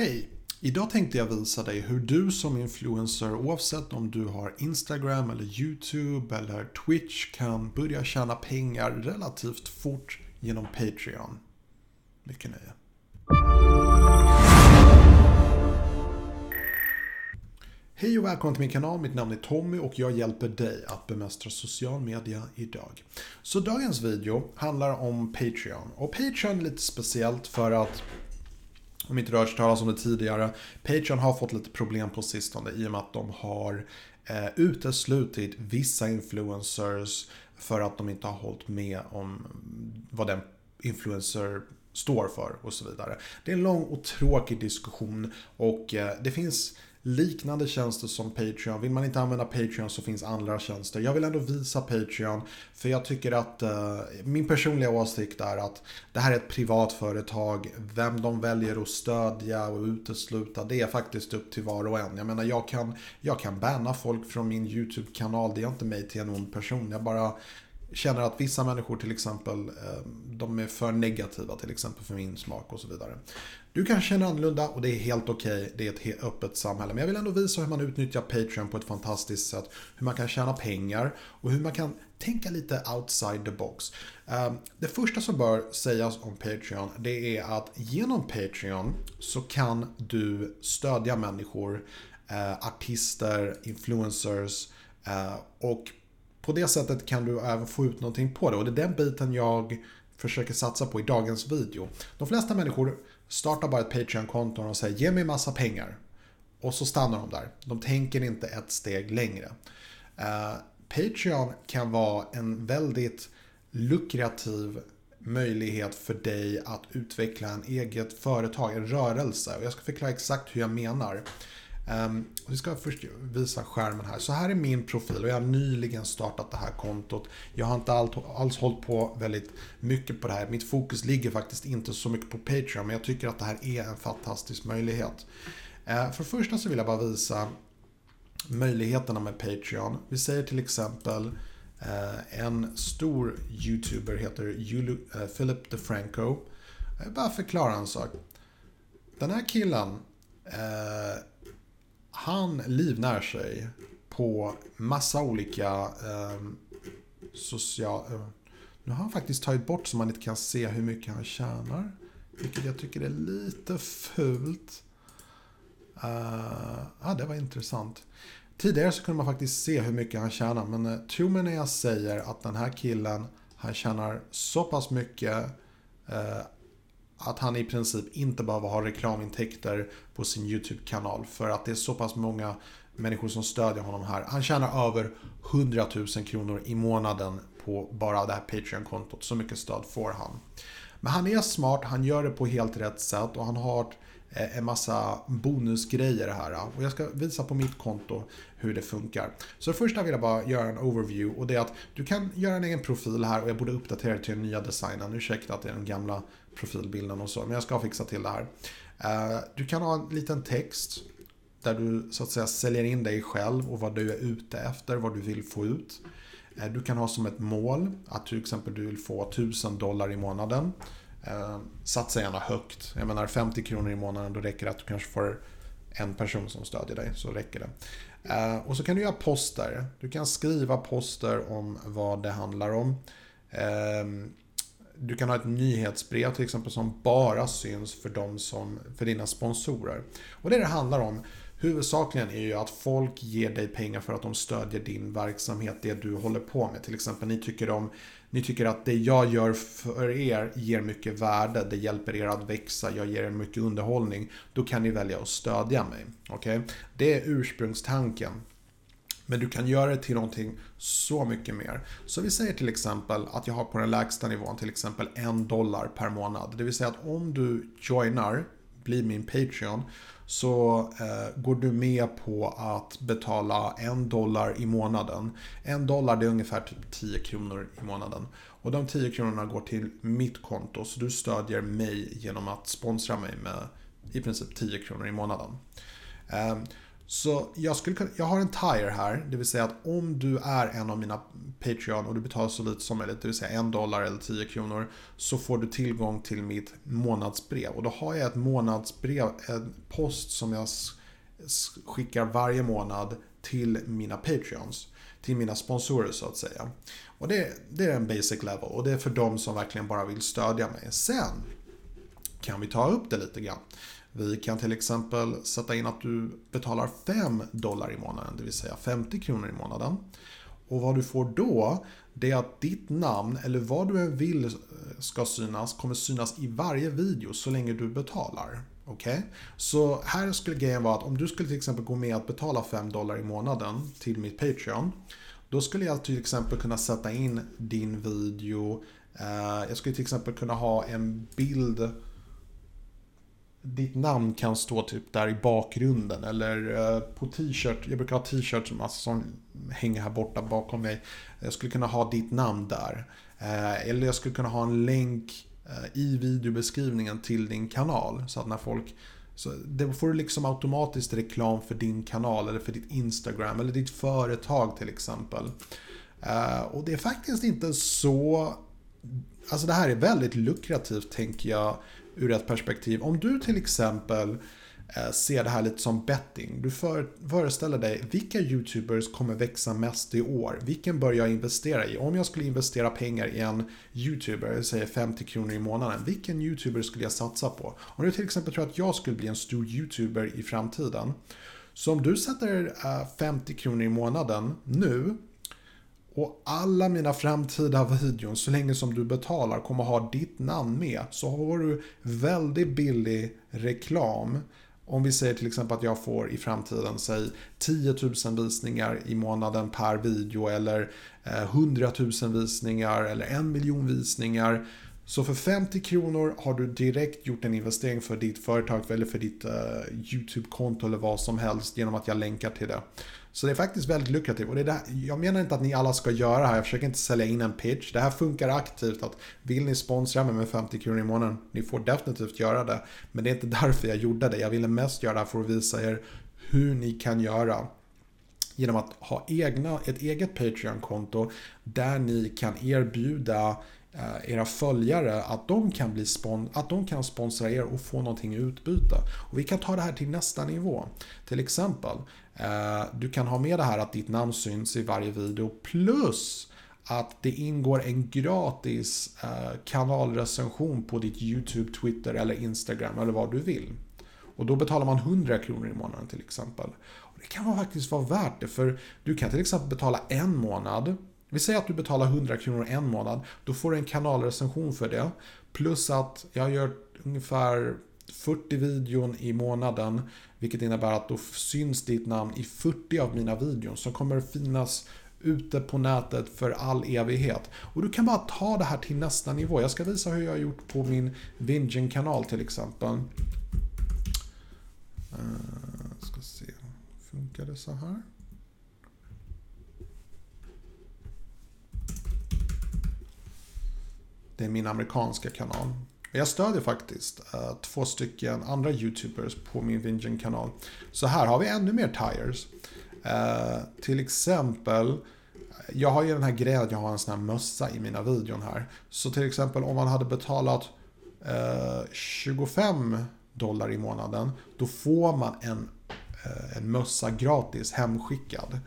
Hej! Idag tänkte jag visa dig hur du som influencer, oavsett om du har Instagram eller YouTube eller Twitch, kan börja tjäna pengar relativt fort genom Patreon. Mycket nöje. Hej och välkommen till min kanal. Mitt namn är Tommy och jag hjälper dig att bemästra social media idag. Så dagens video handlar om Patreon. Och Patreon är lite speciellt för att om inte du har hört talas om det tidigare. Patreon har fått lite problem på sistone i och med att de har eh, uteslutit vissa influencers för att de inte har hållit med om vad den influencer står för och så vidare. Det är en lång och tråkig diskussion och eh, det finns liknande tjänster som Patreon. Vill man inte använda Patreon så finns andra tjänster. Jag vill ändå visa Patreon för jag tycker att uh, min personliga åsikt är att det här är ett privat företag. Vem de väljer att stödja och utesluta det är faktiskt upp till var och en. Jag menar jag kan, jag kan banna folk från min YouTube-kanal. Det är inte mig till en ond person. Jag bara känner att vissa människor till exempel, eh, de är för negativa till exempel för min smak och så vidare. Du kanske känner annorlunda och det är helt okej. Okay. Det är ett öppet samhälle. Men jag vill ändå visa hur man utnyttjar Patreon på ett fantastiskt sätt. Hur man kan tjäna pengar och hur man kan tänka lite outside the box. Eh, det första som bör sägas om Patreon det är att genom Patreon så kan du stödja människor, eh, artister, influencers och på det sättet kan du även få ut någonting på det och det är den biten jag försöker satsa på i dagens video. De flesta människor startar bara ett Patreon-konto och säger ge mig massa pengar. Och så stannar de där. De tänker inte ett steg längre. Uh, Patreon kan vara en väldigt lukrativ möjlighet för dig att utveckla en eget företag, en rörelse. Och jag ska förklara exakt hur jag menar. Um, vi ska först visa skärmen här. Så här är min profil och jag har nyligen startat det här kontot. Jag har inte alls, alls hållit på väldigt mycket på det här. Mitt fokus ligger faktiskt inte så mycket på Patreon men jag tycker att det här är en fantastisk möjlighet. Uh, för det första så vill jag bara visa möjligheterna med Patreon. Vi säger till exempel uh, en stor YouTuber heter Julu, uh, Philip DeFranco. Jag vill bara förklara en sak. Den här killen eh, han livnär sig på massa olika eh, social... Eh, nu har han faktiskt tagit bort så man inte kan se hur mycket han tjänar. Vilket jag tycker är lite fult. Uh, ah, det var intressant. Tidigare så kunde man faktiskt se hur mycket han tjänar. Men uh, tro mig när jag säger att den här killen, han tjänar så pass mycket uh, att han i princip inte behöver ha reklamintäkter på sin YouTube-kanal. För att det är så pass många människor som stödjer honom här. Han tjänar över 100 000 kronor i månaden på bara det här Patreon-kontot. Så mycket stöd får han. Men han är smart, han gör det på helt rätt sätt och han har Eh, en massa bonusgrejer här. Och jag ska visa på mitt konto hur det funkar. Så första vill jag bara göra en overview och det är att du kan göra en egen profil här och jag borde uppdatera till den nya designen. Ursäkta att det är den gamla profilbilden och så, men jag ska fixa till det här. Eh, du kan ha en liten text där du så att säga säljer in dig själv och vad du är ute efter, vad du vill få ut. Eh, du kan ha som ett mål att till exempel du vill få 1000 dollar i månaden. Eh, satsa gärna högt. Jag menar 50 kronor i månaden, då räcker det att du kanske får en person som stödjer dig, så räcker det. Eh, och så kan du göra poster. Du kan skriva poster om vad det handlar om. Ehm, du kan ha ett nyhetsbrev till exempel som bara syns för, dem som, för dina sponsorer. Och det det handlar om huvudsakligen är ju att folk ger dig pengar för att de stödjer din verksamhet, det du håller på med. Till exempel ni tycker, om, ni tycker att det jag gör för er ger mycket värde, det hjälper er att växa, jag ger er mycket underhållning. Då kan ni välja att stödja mig. Okay? Det är ursprungstanken. Men du kan göra det till någonting så mycket mer. Så vi säger till exempel att jag har på den lägsta nivån till exempel en dollar per månad. Det vill säga att om du joinar, bli min Patreon, så eh, går du med på att betala en dollar i månaden. En dollar det är ungefär typ 10 kronor i månaden. Och de 10 kronorna går till mitt konto så du stödjer mig genom att sponsra mig med i princip 10 kronor i månaden. Eh, Så jag, skulle, jag har en tire här, det vill säga att om du är en av mina Patreon och du betalar så lite som möjligt, det vill säga en dollar eller 10 kronor, så får du tillgång till mitt månadsbrev. Och då har jag ett månadsbrev, en post som jag skickar varje månad till mina Patreons. Till mina sponsorer så att säga. Och det, det är en basic level och det är för de som verkligen bara vill stödja mig. Sen kan vi ta upp det lite grann. Vi kan till exempel sätta in att du betalar 5 dollar i månaden, det vill säga 50 kronor i månaden. Och vad du får då, det är att ditt namn, eller vad du än vill eh, ska synas, kommer synas i varje video så länge du betalar. Okej? Okay? Så här skulle grejen vara att om du skulle till exempel gå med att betala 5 dollar i månaden till mitt Patreon. Då skulle jag till exempel kunna sätta in din video. Eh, jag skulle till exempel kunna ha en bild ditt namn kan stå typ där i bakgrunden eller eh, på t-shirt. Jag brukar ha t-shirt som, alltså, som hänger här borta bakom mig. Jag skulle kunna ha ditt namn där. Eh, eller jag skulle kunna ha en länk eh, i videobeskrivningen till din kanal. Så att när folk så då får du liksom automatiskt reklam för din kanal eller för ditt Instagram eller ditt företag till exempel. Och det är faktiskt inte så... Alltså det här är väldigt lukrativt tänker jag ur ett perspektiv. Om du till exempel eh, ser det här lite som betting. Du föreställer dig vilka YouTubers kommer växa mest i år? Vilken bör jag investera i? Om jag skulle investera pengar i en YouTuber, säg säger 50 kronor i månaden, vilken YouTuber skulle jag satsa på? Om du till exempel tror att jag skulle bli en stor YouTuber i framtiden. Så om du sätter eh, 50 kronor i månaden nu och alla mina framtida videon, så länge som du betalar, kommer ha ditt namn med. Så har du väldigt billig reklam. Om vi säger till exempel att jag får i framtiden, säg 10 000 visningar i månaden per video eller eh, 100 000 visningar eller en miljon visningar. Så för 50 kronor har du direkt gjort en investering för ditt företag eller för ditt uh, YouTube-konto eller vad som helst genom att jag länkar till det. Så det är faktiskt väldigt lukrativt. Och det är det jag menar inte att ni alla ska göra det här. Jag försöker inte sälja in en pitch. Det här funkar aktivt. att Vill ni sponsra mig med 50 kronor i månaden? Ni får definitivt göra det. Men det är inte därför jag gjorde det. Jag ville mest göra det här för att visa er hur ni kan göra genom att ha egna, ett eget Patreon-konto där ni kan erbjuda Eh, era följare att de kan, bli spon att de kan sponsra er och få någonting i utbyte. Och vi kan ta det här till nästa nivå. Till exempel, eh, du kan ha med det här att ditt namn syns i varje video plus att det ingår en gratis eh, kanalrecension på ditt YouTube, Twitter eller Instagram eller vad du vill. Och då betalar man 100 kronor i månaden till exempel. Och det kan faktiskt vara värt det för du kan till exempel betala en månad vi säger att du betalar 100 kronor en månad. Då får du en kanalrecension för det. Plus att jag gör ungefär 40 videon i månaden. Vilket innebär att då syns ditt namn i 40 av mina videon som kommer finnas ute på nätet för all evighet. Och du kan bara ta det här till nästa nivå. Jag ska visa hur jag har gjort på min Vingen-kanal till exempel. Uh, ska se, funkar det så här? Det är min amerikanska kanal. Jag stödjer faktiskt uh, två stycken andra YouTubers på min Vingen-kanal. Så här har vi ännu mer tires. Uh, till exempel, jag har ju den här grejen att jag har en sån här mössa i mina videon här. Så till exempel om man hade betalat eh, uh, 25 dollar i månaden, då får man en, en mössa gratis hemskickad.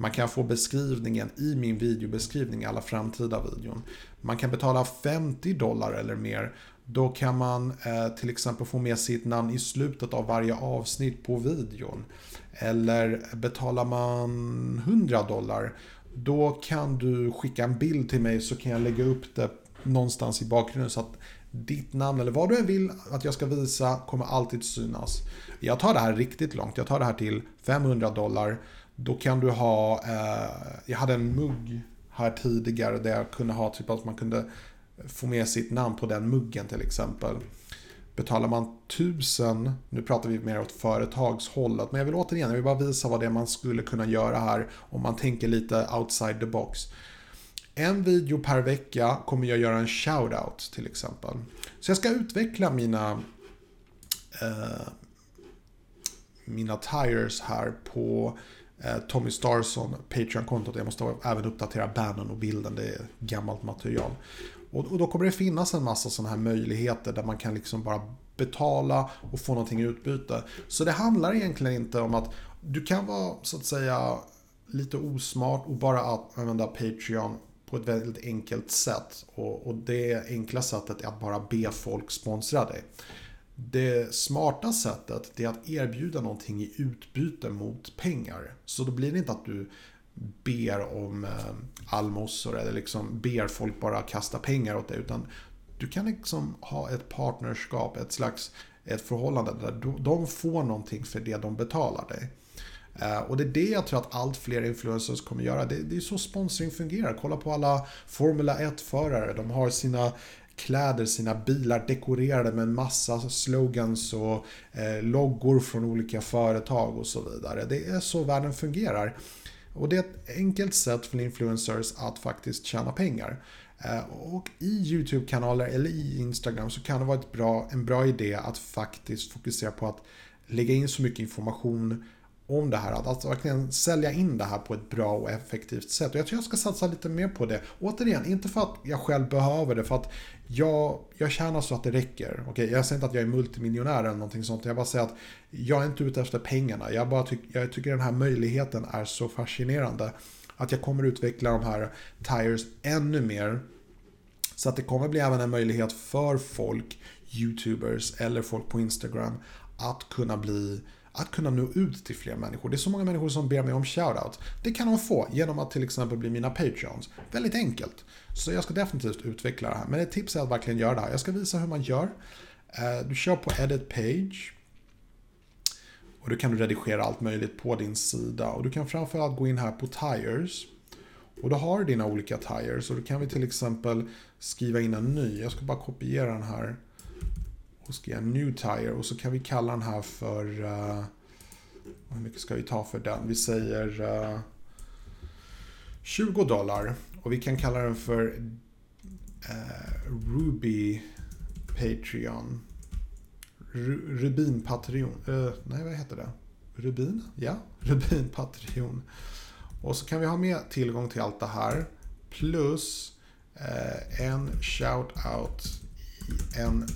Man kan få beskrivningen i min videobeskrivning i alla framtida videon. Man kan betala 50 dollar eller mer. Då kan man eh, till exempel få med sitt namn i slutet av varje avsnitt på videon. Eller betalar man 100 dollar då kan du skicka en bild till mig så kan jag lägga upp det någonstans i bakgrunden så att ditt namn eller vad du än vill att jag ska visa kommer alltid synas. Jag tar det här riktigt långt. Jag tar det här till 500 dollar. Då kan du ha, eh, jag hade en mugg här tidigare där jag kunde ha typ att man kunde få med sitt namn på den muggen till exempel. Betalar man tusen, nu pratar vi mer åt företagshållet, men jag vill återigen, jag vill bara visa vad det är man skulle kunna göra här om man tänker lite outside the box. En video per vecka kommer jag göra en shout-out till exempel. Så jag ska utveckla mina, eh, mina tires här på eh, Eh, Tommy Starson Patreon-kontot. Jag måste även uppdatera bannern och bilden, det är gammalt material. Och, och då kommer det finnas en massa sådana här möjligheter där man kan liksom bara betala och få någonting i utbyte. Så det handlar egentligen inte om att du kan vara så att säga lite osmart och bara använda Patreon på ett väldigt enkelt sätt. Och, och det enkla sättet är att bara be folk sponsra dig. Det smarta sättet är att erbjuda någonting i utbyte mot pengar. Så då blir det inte att du ber om eh, allmosor eller liksom ber folk bara kasta pengar åt dig. Utan du kan liksom ha ett partnerskap, ett slags ett förhållande där de får någonting för det de betalar dig. Eh, och det är det jag tror att allt fler influencers kommer göra. Det är så sponsring fungerar. Kolla på alla Formula 1-förare. De har sina kläder, sina bilar dekorerade med en massa slogans och eh, loggor från olika företag och så vidare. Det är så världen fungerar. Och det är ett enkelt sätt för influencers att faktiskt tjäna pengar. Eh, och i YouTube-kanaler eller i Instagram så kan det vara ett bra, en bra idé att faktiskt fokusera på att lägga in så mycket information om det här. Att alltså verkligen sälja in det här på ett bra och effektivt sätt. Och jag tror jag ska satsa lite mer på det. Återigen, inte för att jag själv behöver det, för att jag, jag tjänar så att det räcker. Okay? Jag säger inte att jag är multimiljonär eller någonting sånt. Jag bara säger att jag är inte ute efter pengarna. Jag, bara tyck, jag tycker den här möjligheten är så fascinerande. Att jag kommer utveckla de här tires ännu mer. Så att det kommer bli även en möjlighet för folk, YouTubers eller folk på Instagram att kunna bli att kunna nå ut till fler människor. Det är så många människor som ber mig om shoutout. Det kan de få genom att till exempel bli mina patreons. Väldigt enkelt. Så jag ska definitivt utveckla det här. Men ett tips är att verkligen göra det här. Jag ska visa hur man gör. Eh, du kör på edit page. Och då kan du redigera allt möjligt på din sida. Och du kan framförallt gå in här på tires. Och då har du dina olika tires. Och då kan vi till exempel skriva in en ny. Jag ska bara kopiera den här och skriva new tire och så kan vi kalla den här för uh, hur mycket ska vi ta för den? Vi säger eh, uh, 20 dollar och vi kan kalla den för uh, Ruby Patreon. Ru Rubin Patreon. Uh, nej, vad heter det? Rubin? Ja, Rubin Patreon. Och så kan vi ha med tillgång till allt det här. Plus en shout-out i en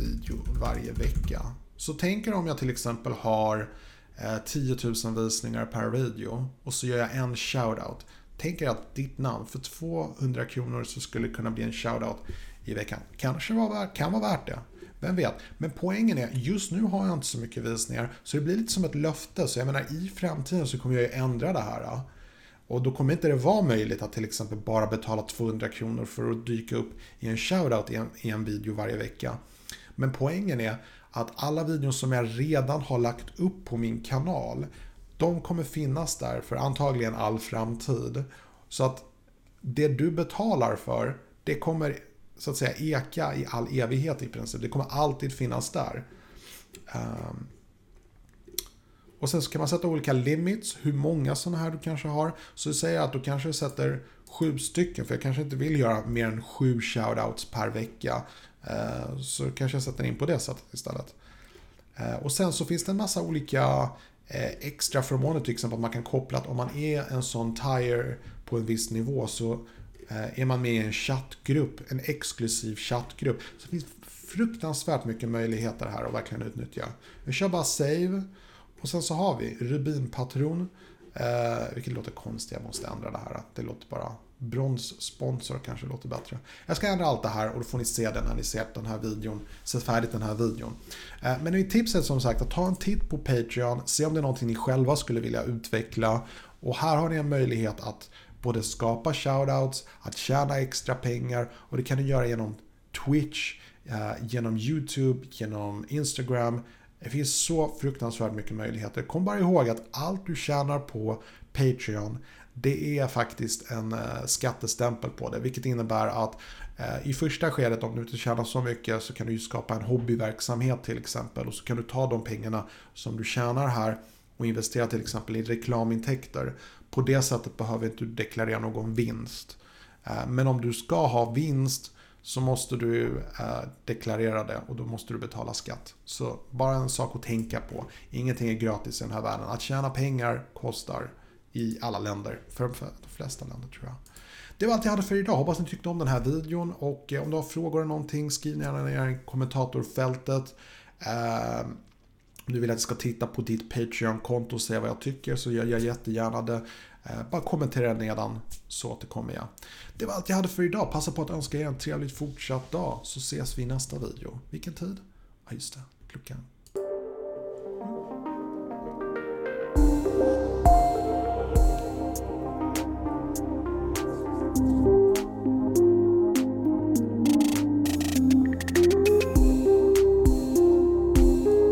video varje vecka. Så tänk er om jag till exempel har eh, 10 000 visningar per video och så gör jag en shoutout. Tänk er att ditt namn för 200 kronor så skulle kunna bli en shoutout i veckan. Kanske var värt, kan vara värt det. Vem vet? Men poängen är, just nu har jag inte så mycket visningar så det blir lite som ett löfte. Så jag menar i framtiden så kommer jag ju ändra det här. Och då kommer inte det vara möjligt att till exempel bara betala 200 kronor för att dyka upp i en shoutout i en, i en video varje vecka. Men poängen är att alla videos som jag redan har lagt upp på min kanal, de kommer finnas där för antagligen all framtid. Så att det du betalar för, det kommer så att säga eka i all evighet i princip. Det kommer alltid finnas där. Um, och sen så kan man sätta olika limits, hur många sådana här du kanske har. Så säger att du kanske sätter sju stycken, för jag kanske inte vill göra mer än sju shoutouts per vecka. Eh, så kanske jag sätter in på det sättet istället. Eh, och sen så finns det en massa olika eh, extra förmåner, till exempel att man kan koppla att om man är en sån tire på en viss nivå så är man med i en chattgrupp, en exklusiv chattgrupp. Så det finns fruktansvärt mycket möjligheter här att verkligen utnyttja. Vi kör bara save och sen så har vi Rubinpatron. Eh, vilket låter konstigt, jag måste ändra det här. Det låter bara bronssponsor kanske låter bättre. Jag ska ändra allt det här och då får ni se det när ni sett den här videon, sett färdigt den här videon. Eh, men nu är tipset som sagt att ta en titt på Patreon, se om det är någonting ni själva skulle vilja utveckla. Och här har ni en möjlighet att både skapa shoutouts, att tjäna extra pengar och det kan ni göra genom Twitch, eh, genom YouTube, genom Instagram. Det finns så fruktansvärt mycket möjligheter. Kom bara ihåg att allt du tjänar på Patreon det är faktiskt en eh, skattestämpel på det, vilket innebär att eh, i första skedet om du inte tjänar så mycket så kan du skapa en hobbyverksamhet till exempel och så kan du ta de pengarna som du tjänar här och investera till exempel i reklamintäkter. På det sättet behöver inte du deklarera någon vinst. Eh, men om du ska ha vinst så måste du deklarera det och då måste du betala skatt. Så bara en sak att tänka på. Ingenting är gratis i den här världen. Att tjäna pengar kostar i alla länder. För de flesta länder tror jag. Det var allt jag hade för idag. Hoppas ni tyckte om den här videon. Och eh, om du har frågor eller någonting, skriv gärna ner i kommentatorfältet. Eh, om du vill att jag ska titta på ditt Patreon-konto och se vad jag tycker så gör jag jättegärna det. Eh, bara kommentera nedan så återkommer jag. Det var allt jag hade för idag. Passa på att önska er en trevlig fortsatt dag så ses vi i nästa video. Vilken tid? Ja just det, klockan